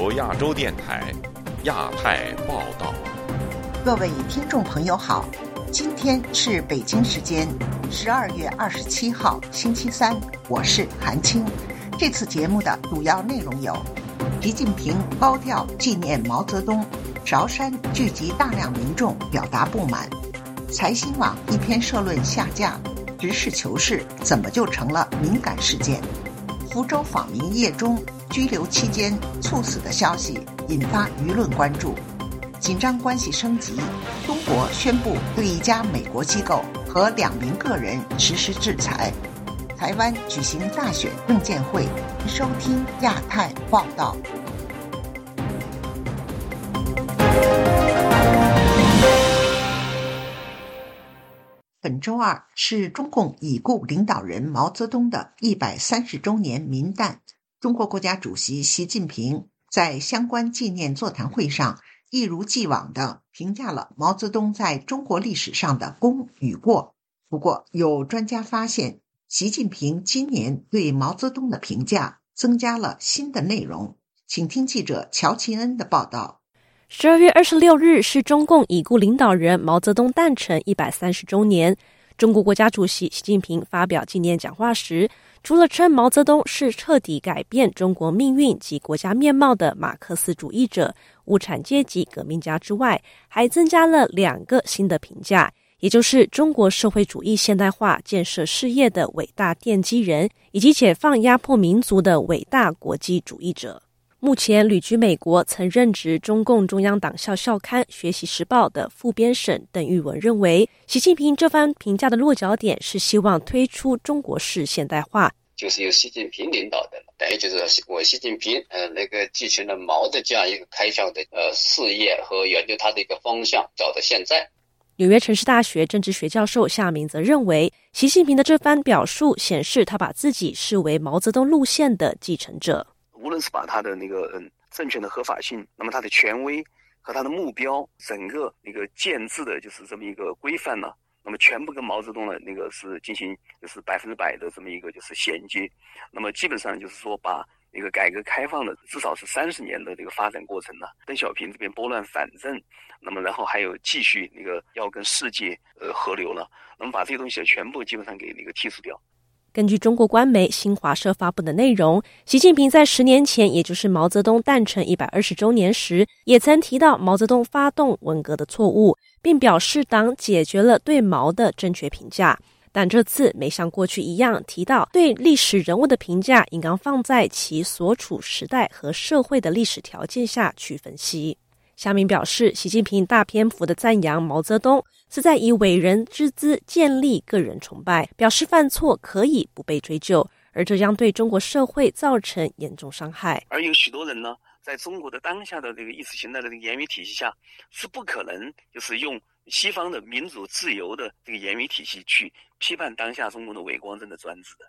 由亚洲电台亚太报道。各位听众朋友好，今天是北京时间十二月二十七号星期三，我是韩青。这次节目的主要内容有：习近平高调纪念毛泽东，韶山聚集大量民众表达不满；财新网一篇社论下架，实事求是怎么就成了敏感事件？福州访民叶中拘留期间猝死的消息引发舆论关注。紧张关系升级，中国宣布对一家美国机构和两名个人实施制裁。台湾举行大选证监会，收听亚太报道。本周二是中共已故领导人毛泽东的一百三十周年民诞。中国国家主席习近平在相关纪念座谈会上。一如既往地评价了毛泽东在中国历史上的功与过。不过，有专家发现，习近平今年对毛泽东的评价增加了新的内容。请听记者乔奇恩的报道。十二月二十六日是中共已故领导人毛泽东诞辰一百三十周年。中国国家主席习近平发表纪念讲话时，除了称毛泽东是彻底改变中国命运及国家面貌的马克思主义者。无产阶级革命家之外，还增加了两个新的评价，也就是中国社会主义现代化建设事业的伟大奠基人，以及解放压迫民族的伟大国际主义者。目前旅居美国、曾任职中共中央党校校刊《学习时报》的副编审邓玉文认为，习近平这番评价的落脚点是希望推出中国式现代化。就是由习近平领导的，等于就是我习近平，呃，那个继承了毛的这样一个开创的呃事业和研究他的一个方向，走到现在。纽约城市大学政治学教授夏明则认为，习近平的这番表述显示他把自己视为毛泽东路线的继承者。无论是把他的那个嗯政权的合法性，那么他的权威和他的目标，整个那个建制的就是这么一个规范呢。那么全部跟毛泽东的那个是进行就是百分之百的这么一个就是衔接，那么基本上就是说把那个改革开放的至少是三十年的这个发展过程呢，邓小平这边拨乱反正，那么然后还有继续那个要跟世界呃合流了，那么把这些东西全部基本上给那个剔除掉。根据中国官媒新华社发布的内容，习近平在十年前，也就是毛泽东诞辰一百二十周年时，也曾提到毛泽东发动文革的错误。并表示党解决了对毛的正确评价，但这次没像过去一样提到对历史人物的评价应当放在其所处时代和社会的历史条件下去分析。夏明表示，习近平大篇幅的赞扬毛泽东是在以伟人之姿建立个人崇拜，表示犯错可以不被追究，而这将对中国社会造成严重伤害。而有许多人呢？在中国的当下的这个意识形态的这个言语体系下，是不可能就是用西方的民主自由的这个言语体系去批判当下中国的伪光正的专制的。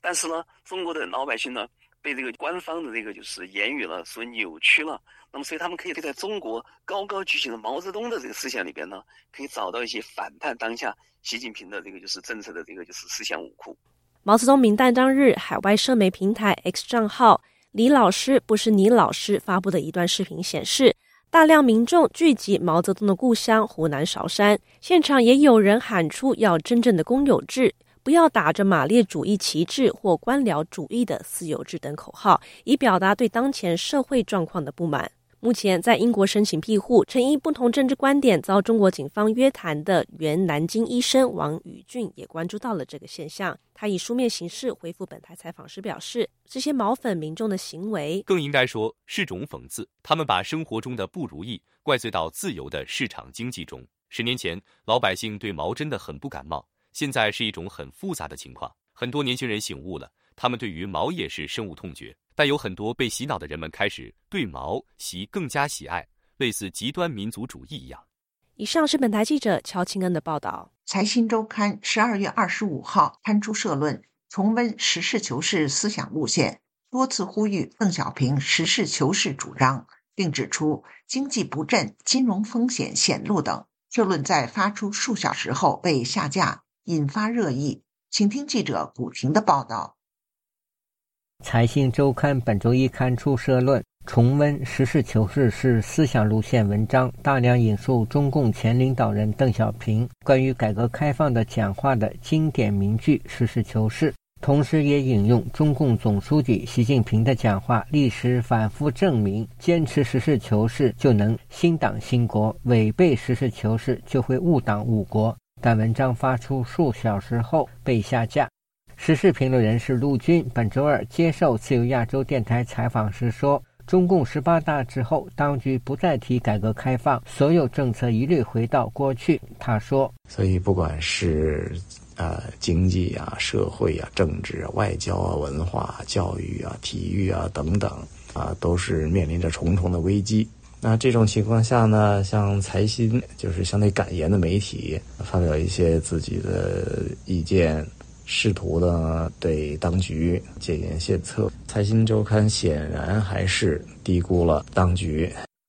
但是呢，中国的老百姓呢，被这个官方的这个就是言语了所扭曲了。那么，所以他们可以在中国高高举起的毛泽东的这个思想里边呢，可以找到一些反叛当下习近平的这个就是政策的这个就是思想武库。毛泽东名诞当日，海外社媒平台 X 账号。李老师不是你老师发布的一段视频显示，大量民众聚集毛泽东的故乡湖南韶山，现场也有人喊出要真正的公有制，不要打着马列主义旗帜或官僚主义的私有制等口号，以表达对当前社会状况的不满。目前在英国申请庇护，曾因不同政治观点遭中国警方约谈的原南京医生王宇俊也关注到了这个现象。他以书面形式回复本台采访时表示，这些毛粉民众的行为更应该说是种讽刺，他们把生活中的不如意怪罪到自由的市场经济中。十年前，老百姓对毛真的很不感冒，现在是一种很复杂的情况。很多年轻人醒悟了，他们对于毛也是深恶痛绝。但有很多被洗脑的人们开始对毛习更加喜爱，类似极端民族主义一样。以上是本台记者乔清恩的报道。财新周刊十二月二十五号刊出社论，重温实事求是思想路线，多次呼吁邓小平实事求是主张，并指出经济不振、金融风险显露等。社论在发出数小时后被下架，引发热议。请听记者古婷的报道。财新周刊本周一刊出社论，重温实事求是是思想路线文章，大量引述中共前领导人邓小平关于改革开放的讲话的经典名句，实事求是。同时，也引用中共总书记习近平的讲话，历史反复证明，坚持实事求是就能兴党兴国，违背实事求是就会误党误国。但文章发出数小时后被下架。时事评论人士陆军本周二接受自由亚洲电台采访时说：“中共十八大之后，当局不再提改革开放，所有政策一律回到过去。”他说：“所以，不管是……”呃，经济啊，社会啊，政治啊，外交啊，文化、教育啊，体育啊，等等啊，都是面临着重重的危机。那这种情况下呢，像财新，就是相对敢言的媒体，发表一些自己的意见，试图呢对当局建言献策。财新周刊显然还是低估了当局。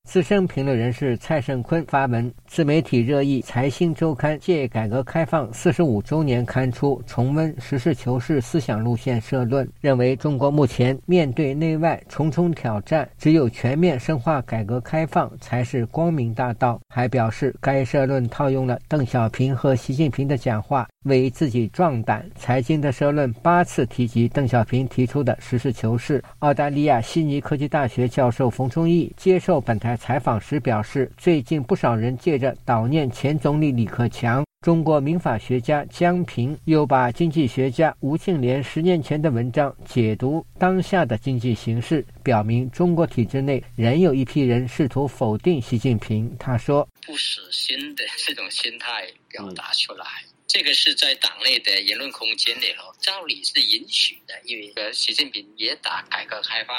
资深评论人士蔡胜坤发文，自媒体热议《财新周刊》借改革开放四十五周年刊出重温实事求是思想路线社论，认为中国目前面对内外重重挑战，只有全面深化改革开放才是光明大道。还表示，该社论套用了邓小平和习近平的讲话，为自己壮胆。财经的社论八次提及邓小平提出的实事求是。澳大利亚悉尼科技大学教授冯忠义接受本台。采访时表示，最近不少人借着悼念前总理李克强，中国民法学家江平又把经济学家吴庆莲十年前的文章解读当下的经济形势，表明中国体制内仍有一批人试图否定习近平。他说：“不死心的这种心态表达出来，这个是在党内的言论空间里头，照理是允许的，因为习近平也打改革开放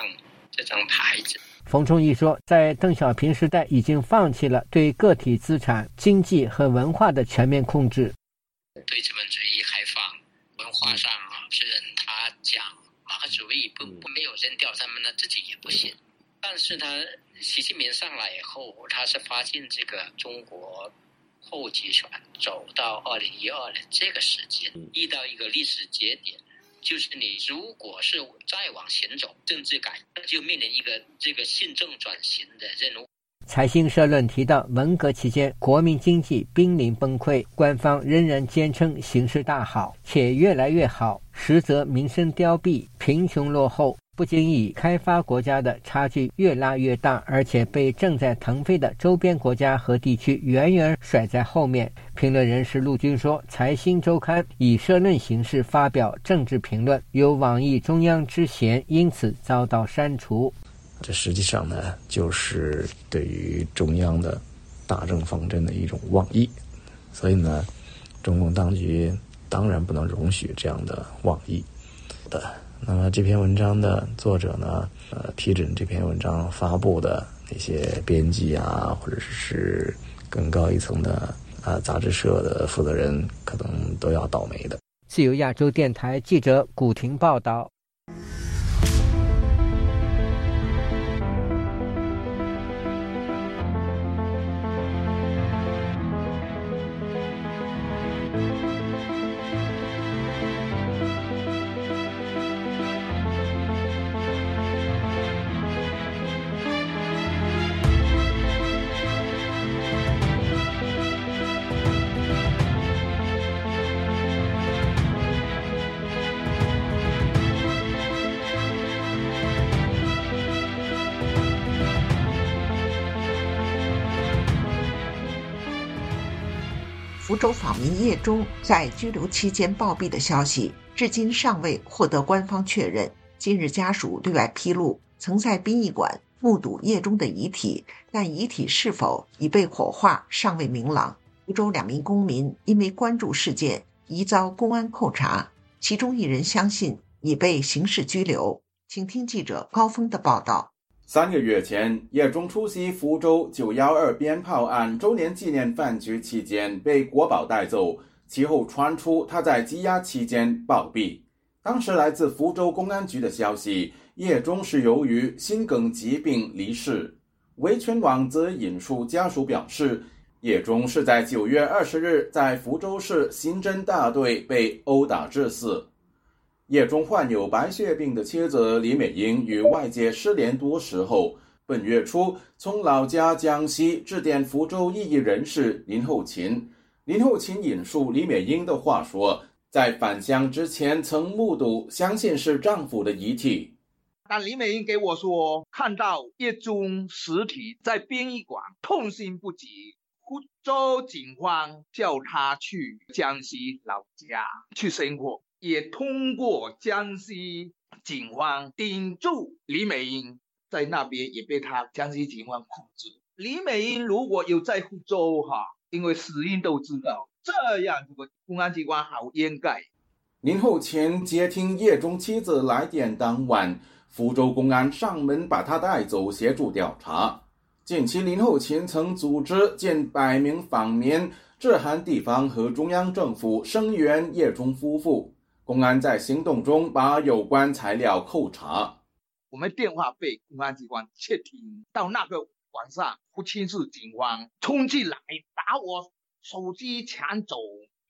这张牌子。”冯崇义说，在邓小平时代已经放弃了对个体资产、经济和文化的全面控制。对资本主义开放，文化上啊虽然他讲马克思主义不不没有扔掉他们呢，自己也不行。但是他习近平上来以后，他是发现这个中国后集权走到二零一二年这个时间，遇到一个历史节点。就是你如果是再往前走，政治改那就面临一个这个信政转型的任务。财新社论提到，文革期间国民经济濒临崩溃，官方仍然坚称形势大好，且越来越好，实则民生凋敝，贫穷落后。不仅与开发国家的差距越拉越大，而且被正在腾飞的周边国家和地区远远甩在后面。评论人士陆军说：“财新周刊以社论形式发表政治评论，有网易中央之嫌，因此遭到删除。这实际上呢，就是对于中央的大政方针的一种妄议。所以呢，中共当局当然不能容许这样的妄议的。”那么这篇文章的作者呢？呃，批准这篇文章发布的那些编辑啊，或者是更高一层的啊杂志社的负责人，可能都要倒霉的。自由亚洲电台记者古婷报道。叶忠在拘留期间暴毙的消息，至今尚未获得官方确认。今日家属对外披露，曾在殡仪馆目睹叶中的遗体，但遗体是否已被火化尚未明朗。福州两名公民因为关注事件，疑遭公安扣查，其中一人相信已被刑事拘留。请听记者高峰的报道。三个月前，叶中出席福州九幺二鞭炮案周年纪念饭局期间被国保带走，其后传出他在羁押期间暴毙。当时来自福州公安局的消息，叶忠是由于心梗疾病离世。维权网则引述家属表示，叶忠是在九月二十日在福州市刑侦大队被殴打致死。叶中患有白血病的妻子李美英与外界失联多时后，本月初从老家江西致电福州异议人士林厚琴。林厚琴引述李美英的话说，在返乡之前曾目睹，相信是丈夫的遗体。但李美英给我说，看到叶中尸体在殡仪馆，痛心不已。福州警方叫他去江西老家去生活，也通过江西警方顶住李美英。在那边也被他江西警方控制。李美英如果有在福州哈，因为死因都知道，这样这个公安机关好掩盖。林厚前接听叶中妻子来电当晚，福州公安上门把他带走协助调查。近期林厚前曾组织近百名访民致函地方和中央政府声援叶中夫妇。公安在行动中把有关材料扣查。我们电话被公安机关窃听，到那个晚上，福清市警方冲进来把我手机抢走，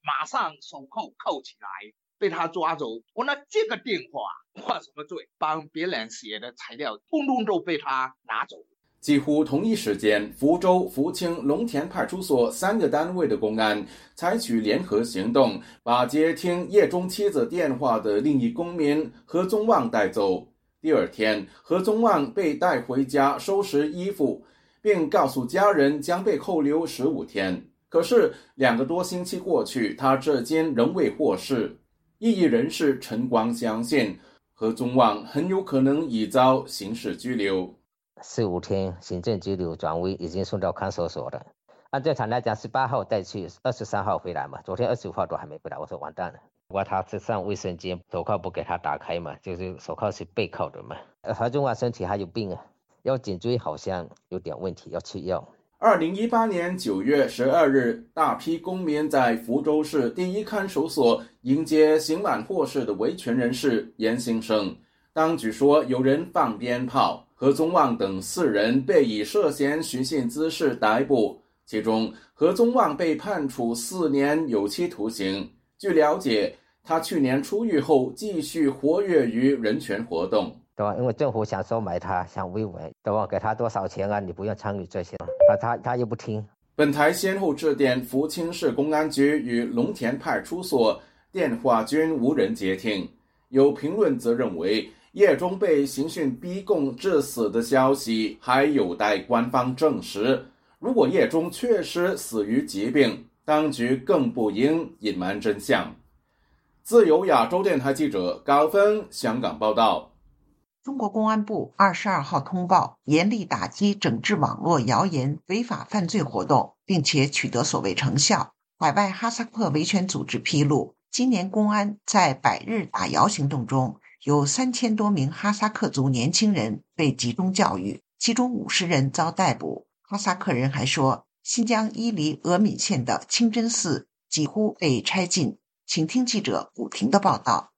马上手铐铐起来，被他抓走。我那这个电话犯什么罪？帮别人写的材料，通通都被他拿走。几乎同一时间，福州、福清、龙田派出所三个单位的公安采取联合行动，把接听叶中妻子电话的另一公民何宗旺带走。第二天，何宗旺被带回家收拾衣服，并告诉家人将被扣留十五天。可是两个多星期过去，他至今仍未获释。异议人士陈光相信，何宗旺很有可能已遭刑事拘留。十五天行政拘留转为已经送到看守所了。按正常来讲，十八号带去，二十三号回来嘛。昨天二十五号都还没回来，我说完蛋了。我他去上卫生间，手铐不给他打开嘛，就是手铐是背铐的嘛。何中华身体还有病啊，腰颈椎好像有点问题，要吃药。二零一八年九月十二日，大批公民在福州市第一看守所迎接刑满获释的维权人士严先生。当局说有人放鞭炮，何宗旺等四人被以涉嫌寻衅滋事逮捕，其中何宗旺被判处四年有期徒刑。据了解。他去年出狱后，继续活跃于人权活动，对吧？因为政府想收买他，想维稳，对吧？给他多少钱啊？你不用参与这些，那他他又不听。本台先后致电福清市公安局与龙田派出所，电话均无人接听。有评论则认为，叶中被刑讯逼供致死的消息还有待官方证实。如果叶中确实死于疾病，当局更不应隐瞒真相。自由亚洲电台记者高峰香港报道：中国公安部二十二号通报，严厉打击整治网络谣言、违法犯罪活动，并且取得所谓成效。海外哈萨克维权组织披露，今年公安在百日打谣行动中，有三千多名哈萨克族年轻人被集中教育，其中五十人遭逮捕。哈萨克人还说，新疆伊犁额敏县的清真寺几乎被拆尽。请听记者古婷的报道。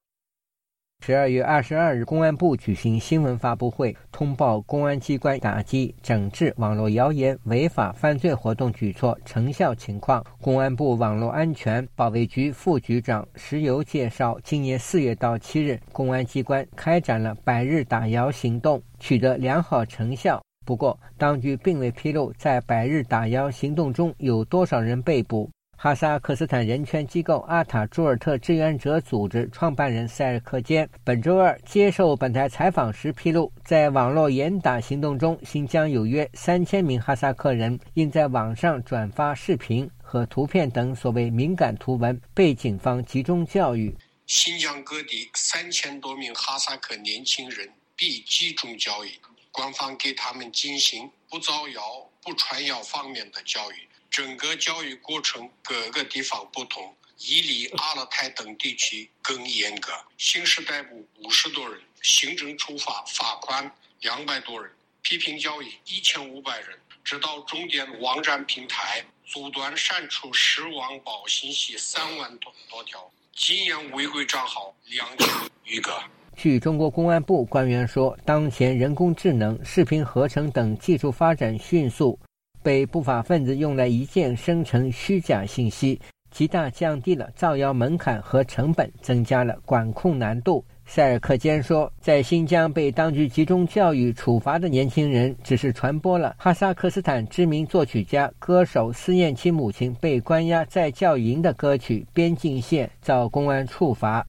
十二月二十二日，公安部举行新闻发布会，通报公安机关打击整治网络谣言、违法犯罪活动举措成效情况。公安部网络安全保卫局副局长石油介绍，今年四月到七日，公安机关开展了百日打谣行动，取得良好成效。不过，当局并未披露在百日打谣行动中有多少人被捕。哈萨克斯坦人权机构阿塔朱尔特志愿者组织创办人塞尔克坚本周二接受本台采访时披露，在网络严打行动中，新疆有约三千名哈萨克人因在网上转发视频和图片等所谓敏感图文，被警方集中教育。新疆各地三千多名哈萨克年轻人被集中教育，官方给他们进行不造谣、不传谣方面的教育。整个教育过程各个地方不同，伊犁、阿勒泰等地区更严格，刑事逮捕五十多人，行政处罚罚款两百多人，批评教育一千五百人，直到中间网站平台阻断删除失网报信息三万多多条，禁言违规账号两千余个。据中国公安部官员说，当前人工智能、视频合成等技术发展迅速。被不法分子用来一键生成虚假信息，极大降低了造谣门槛和成本，增加了管控难度。塞尔克坚说，在新疆被当局集中教育处罚的年轻人，只是传播了哈萨克斯坦知名作曲家、歌手思念其母亲被关押在教营的歌曲《边境线》，遭公安处罚。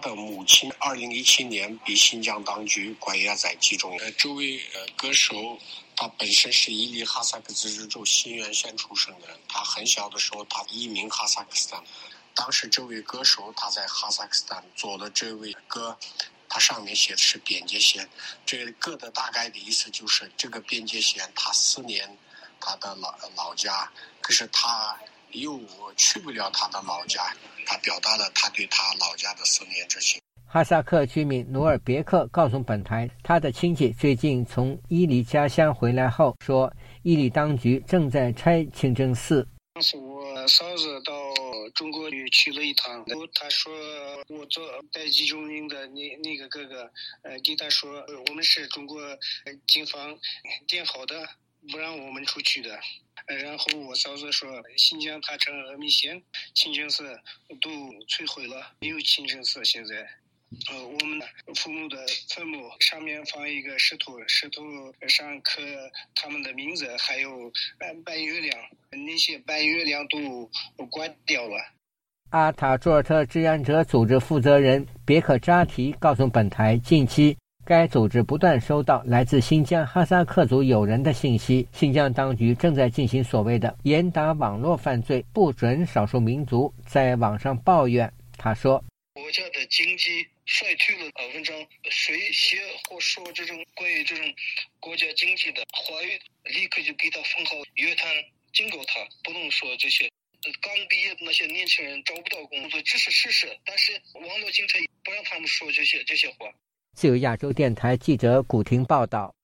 他的母亲二零一七年被新疆当局关押在集中。呃，这位呃歌手，他本身是伊犁哈萨克自治州新源县出生的。他很小的时候，他移民哈萨克斯坦。当时这位歌手他在哈萨克斯坦做的这位歌，他上面写的是边界线，这个歌的大概的意思就是这个边界线他思念他的老老家，可是他又去不了他的老家，他表达了他对他老家的思念之情。哈萨克居民努尔别克告诉本台，他的亲戚最近从伊犁家乡回来后说，伊犁当局正在拆清真寺。当时我嫂子到中国去去了一趟，他说我做在集中营的那那个哥哥，呃，给他说我们是中国警方点好的，不让我们出去的。然后我嫂子说，新疆塔城峨眉县清真寺都摧毁了，没有清真寺现在。呃，我们父母的坟墓上面放一个石头，石头上刻他们的名字，还有半半月亮，那些半月亮都关掉了。阿塔朱尔特志愿者组织负责人别克扎提告诉本台，近期该组织不断收到来自新疆哈萨克族友人的信息，新疆当局正在进行所谓的严打网络犯罪，不准少数民族在网上抱怨。他说：“国家的经济。”衰退了，文章谁写或说这种关于这种国家经济的话语，立刻就给他封号约谈，警告他不能说这些。刚毕业的那些年轻人找不到工作，这是事实。但是网络警察不让他们说这些这些话。自由亚洲电台记者古婷报道。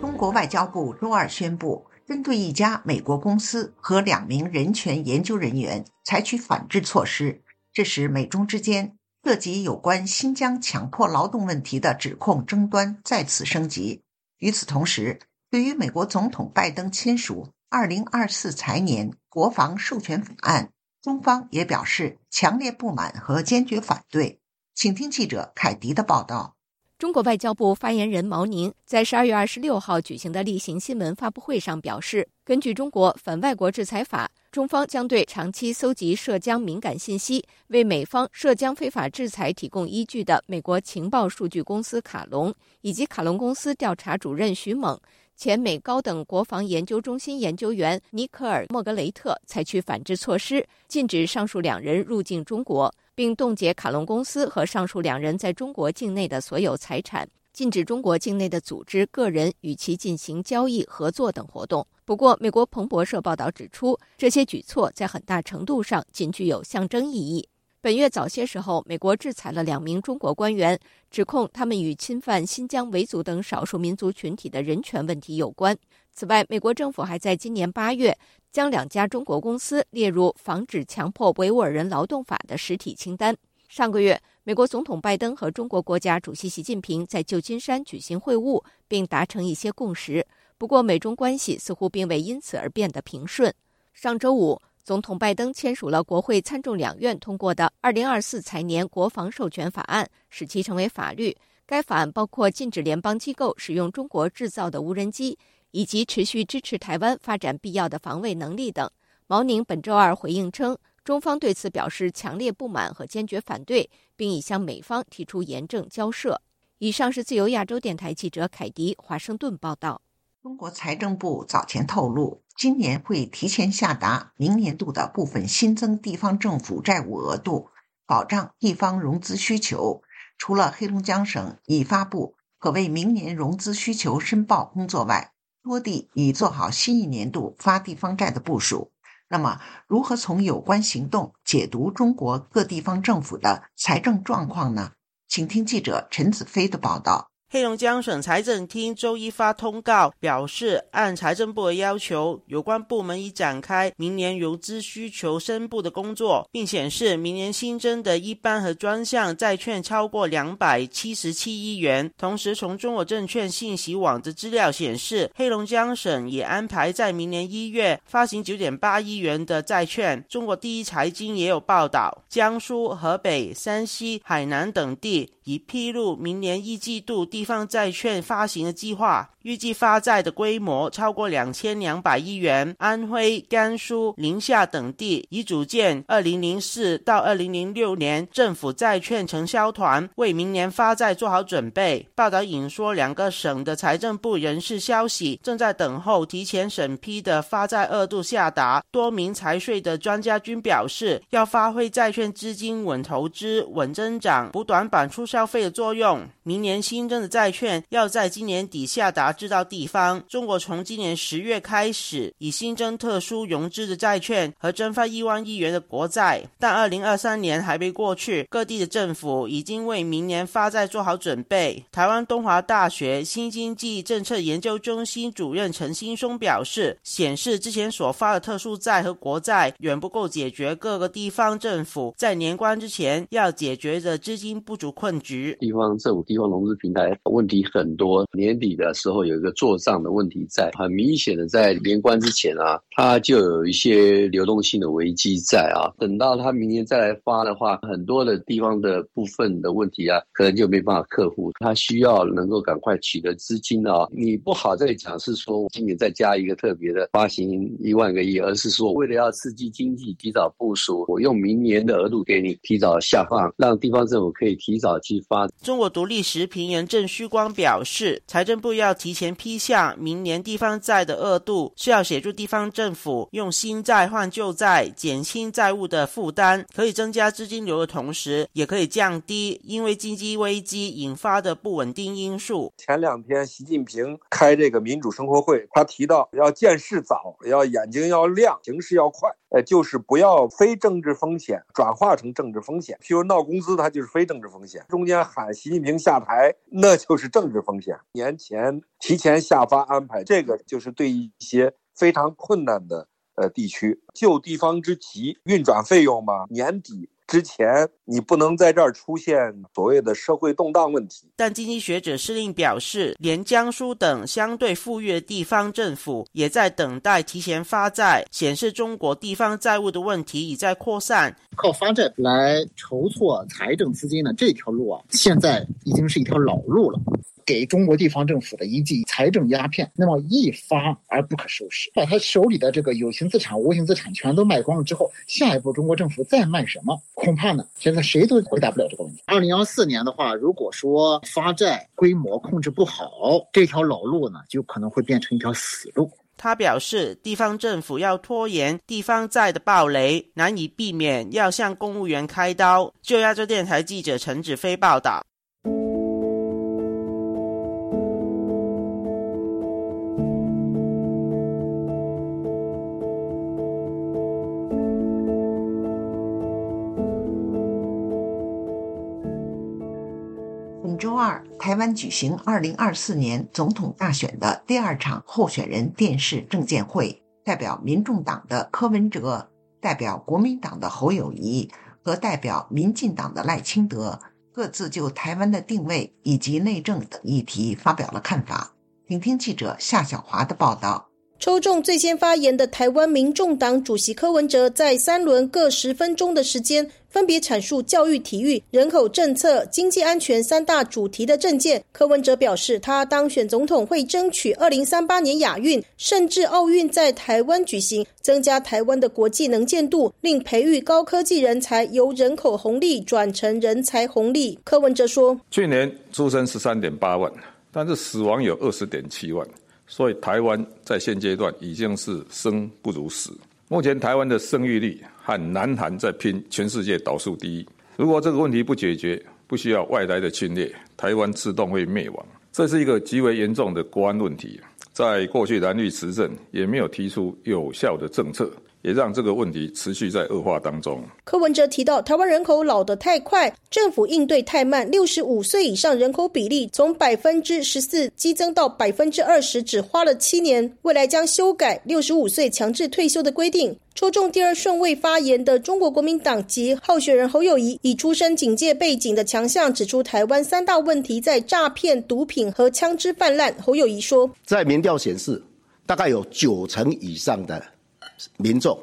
中国外交部周二宣布，针对一家美国公司和两名人权研究人员采取反制措施，这使美中之间涉及有关新疆强迫劳动问题的指控争端再次升级。与此同时，对于美国总统拜登签署2024财年国防授权法案，中方也表示强烈不满和坚决反对。请听记者凯迪的报道。中国外交部发言人毛宁在十二月二十六号举行的例行新闻发布会上表示，根据中国反外国制裁法，中方将对长期搜集涉疆敏感信息、为美方涉疆非法制裁提供依据的美国情报数据公司卡隆以及卡隆公司调查主任徐猛、前美高等国防研究中心研究员尼克尔·莫格雷特采取反制措施，禁止上述两人入境中国。并冻结卡隆公司和上述两人在中国境内的所有财产，禁止中国境内的组织、个人与其进行交易、合作等活动。不过，美国彭博社报道指出，这些举措在很大程度上仅具有象征意义。本月早些时候，美国制裁了两名中国官员，指控他们与侵犯新疆维族等少数民族群体的人权问题有关。此外，美国政府还在今年八月。将两家中国公司列入《防止强迫维吾尔人劳动法》的实体清单。上个月，美国总统拜登和中国国家主席习近平在旧金山举行会晤，并达成一些共识。不过，美中关系似乎并未因此而变得平顺。上周五，总统拜登签署了国会参众两院通过的2024财年国防授权法案，使其成为法律。该法案包括禁止联邦机构使用中国制造的无人机。以及持续支持台湾发展必要的防卫能力等。毛宁本周二回应称，中方对此表示强烈不满和坚决反对，并已向美方提出严正交涉。以上是自由亚洲电台记者凯迪华盛顿报道。中国财政部早前透露，今年会提前下达明年度的部分新增地方政府债务额度，保障地方融资需求。除了黑龙江省已发布可为明年融资需求申报工作外，多地已做好新一年度发地方债的部署。那么，如何从有关行动解读中国各地方政府的财政状况呢？请听记者陈子飞的报道。黑龙江省财政厅周一发通告表示，按财政部的要求，有关部门已展开明年融资需求申报的工作，并显示明年新增的一般和专项债券超过两百七十七亿元。同时，从中国证券信息网的资料显示，黑龙江省也安排在明年一月发行九点八亿元的债券。中国第一财经也有报道，江苏、河北、山西、海南等地已披露明年一季度第地方债券发行的计划。预计发债的规模超过两千两百亿元。安徽、甘肃、宁夏等地已组建二零零四到二零零六年政府债券承销团，为明年发债做好准备。报道引说，两个省的财政部人士消息，正在等候提前审批的发债额度下达。多名财税的专家均表示，要发挥债券资金稳投资、稳增长、补短板促消费的作用。明年新增的债券要在今年底下达。制造地方，中国从今年十月开始，以新增特殊融资的债券和增发一万亿元的国债，但二零二三年还没过去，各地的政府已经为明年发债做好准备。台湾东华大学新经济政策研究中心主任陈新松表示，显示之前所发的特殊债和国债远不够解决各个地方政府在年关之前要解决的资金不足困局。地方政府、地方融资平台问题很多，年底的时候。有一个做账的问题在，很明显的在年关之前啊，它就有一些流动性的危机在啊。等到它明年再来发的话，很多的地方的部分的问题啊，可能就没办法克服。它需要能够赶快取得资金啊。你不好再讲是说今年再加一个特别的发行一万个亿，而是说为了要刺激经济，提早部署，我用明年的额度给你提早下放，让地方政府可以提早去发。中国独立时评人郑旭光表示，财政部要提。提前批下明年地方债的额度，是要协助地方政府用新债换旧债，减轻债务的负担，可以增加资金流的同时，也可以降低因为经济危机引发的不稳定因素。前两天习近平开这个民主生活会，他提到要见事早，要眼睛要亮，行事要快。呃，就是不要非政治风险转化成政治风险，譬如闹工资，它就是非政治风险。中间喊习近平下台，那就是政治风险。年前提前下发安排，这个就是对一些非常困难的呃地区救地方之急，运转费用嘛，年底。之前你不能在这儿出现所谓的社会动荡问题。但经济学者施令表示，连江苏等相对富裕的地方政府也在等待提前发债，显示中国地方债务的问题已在扩散。靠发债来筹措财政资金的这条路啊，现在已经是一条老路了。给中国地方政府的一记财政鸦片，那么一发而不可收拾。把他手里的这个有形资产、无形资产全都卖光了之后，下一步中国政府再卖什么？恐怕呢，现在谁都回答不了这个问题。二零幺四年的话，如果说发债规模控制不好，这条老路呢，就可能会变成一条死路。他表示，地方政府要拖延地方债的暴雷，难以避免要向公务员开刀。就亚洲电台记者陈子飞报道。周二，台湾举行二零二四年总统大选的第二场候选人电视政见会，代表民众党的柯文哲、代表国民党的侯友谊和代表民进党的赖清德，各自就台湾的定位以及内政等议题发表了看法。请听记者夏小华的报道。抽中最先发言的台湾民众党主席柯文哲，在三轮各十分钟的时间，分别阐述教育、体育、人口政策、经济安全三大主题的政见。柯文哲表示，他当选总统会争取二零三八年亚运甚至奥运在台湾举行，增加台湾的国际能见度，令培育高科技人才由人口红利转成人才红利。柯文哲说：“去年出生十三点八万，但是死亡有二十点七万。”所以台湾在现阶段已经是生不如死。目前台湾的生育率和南韩在拼全世界倒数第一。如果这个问题不解决，不需要外来的侵略，台湾自动会灭亡。这是一个极为严重的国安问题。在过去蓝绿执政也没有提出有效的政策，也让这个问题持续在恶化当中。柯文哲提到，台湾人口老得太快，政府应对太慢，六十五岁以上人口比例从百分之十四激增到百分之二十，只花了七年。未来将修改六十五岁强制退休的规定。抽中第二顺位发言的中国国民党籍候选人侯友谊，以出身警戒背景的强项指出，台湾三大问题在诈骗、毒品和枪支泛滥。侯友谊说，在民调显示，大概有九成以上的民众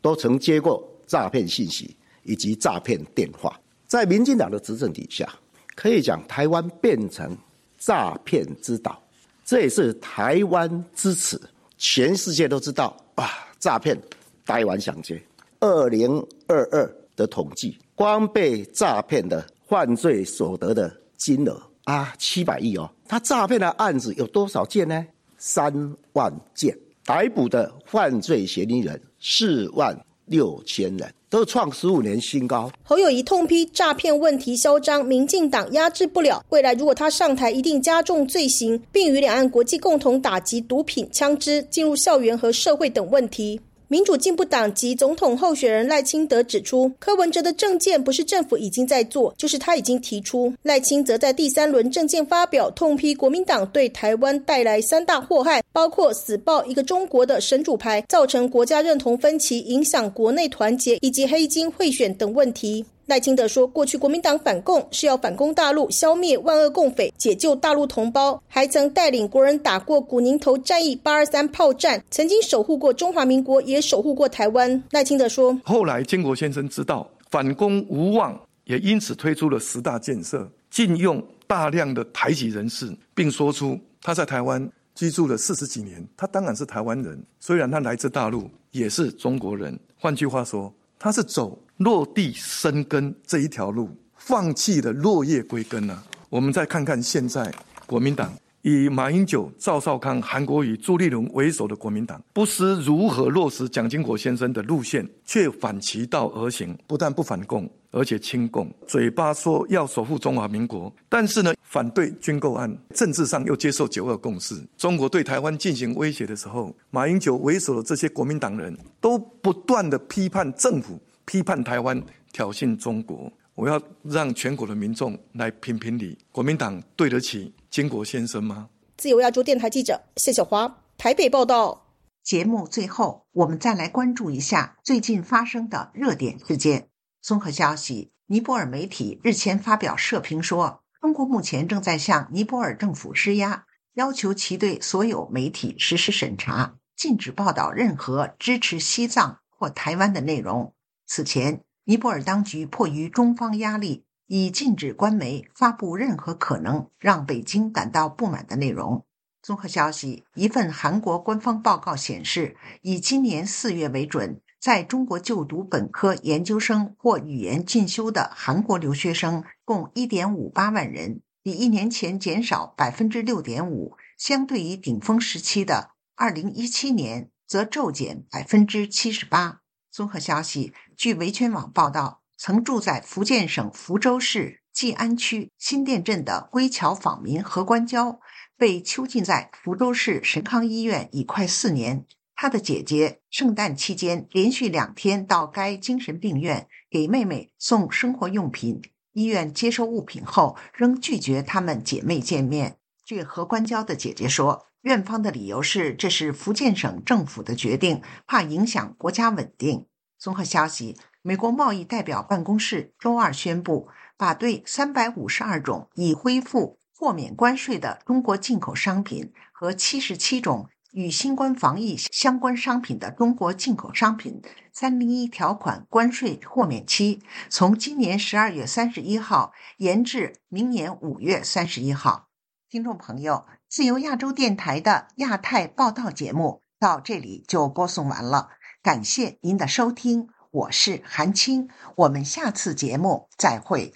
都曾接过诈骗信息以及诈骗电话。在民进党的执政底下，可以讲台湾变成诈骗之岛，这也是台湾之耻。全世界都知道啊，诈骗。台湾想接，二零二二的统计，光被诈骗的犯罪所得的金额啊，七百亿哦。他诈骗的案子有多少件呢？三万件。逮捕的犯罪嫌疑人四万六千人，都创十五年新高。侯友谊痛批诈骗问题嚣张，民进党压制不了。未来如果他上台，一定加重罪行，并与两岸国际共同打击毒品、枪支进入校园和社会等问题。民主进步党及总统候选人赖清德指出，柯文哲的政见不是政府已经在做，就是他已经提出。赖清则在第三轮政见发表，痛批国民党对台湾带来三大祸害，包括死抱一个中国的神主牌，造成国家认同分歧，影响国内团结，以及黑金贿选等问题。赖清德说，过去国民党反共是要反攻大陆，消灭万恶共匪，解救大陆同胞，还曾带领国人打过古宁头战役、八二三炮战，曾经守护过中华民国，也守护过台湾。赖清德说，后来建国先生知道反攻无望，也因此推出了十大建设，禁用大量的台籍人士，并说出他在台湾居住了四十几年，他当然是台湾人，虽然他来自大陆，也是中国人。换句话说，他是走。落地生根这一条路，放弃了落叶归根呢？我们再看看现在国民党以马英九、赵少康、韩国瑜、朱立伦为首的国民党，不知如何落实蒋经国先生的路线，却反其道而行，不但不反共，而且亲共。嘴巴说要守护中华民国，但是呢，反对军购案，政治上又接受九二共识。中国对台湾进行威胁的时候，马英九为首的这些国民党人都不断的批判政府。批判台湾挑衅中国，我要让全国的民众来评评理：国民党对得起金国先生吗？自由亚洲电台记者谢小华台北报道。节目最后，我们再来关注一下最近发生的热点事件。综合消息：尼泊尔媒体日前发表社评说，中国目前正在向尼泊尔政府施压，要求其对所有媒体实施审查，禁止报道任何支持西藏或台湾的内容。此前，尼泊尔当局迫于中方压力，已禁止官媒发布任何可能让北京感到不满的内容。综合消息，一份韩国官方报告显示，以今年四月为准，在中国就读本科、研究生或语言进修的韩国留学生共1.58万人，比一年前减少6.5%，相对于顶峰时期的2017年，则骤减78%。综合消息，据维权网报道，曾住在福建省福州市晋安区新店镇的归侨访民何关娇，被囚禁在福州市神康医院已快四年。他的姐姐圣诞期间连续两天到该精神病院给妹妹送生活用品，医院接收物品后仍拒绝她们姐妹见面。据何关娇的姐姐说。院方的理由是，这是福建省政府的决定，怕影响国家稳定。综合消息，美国贸易代表办公室周二宣布，把对三百五十二种已恢复豁免关税的中国进口商品和七十七种与新冠防疫相关商品的中国进口商品三零一条款关税豁免期，从今年十二月三十一号延至明年五月三十一号。听众朋友。自由亚洲电台的亚太报道节目到这里就播送完了，感谢您的收听，我是韩青，我们下次节目再会。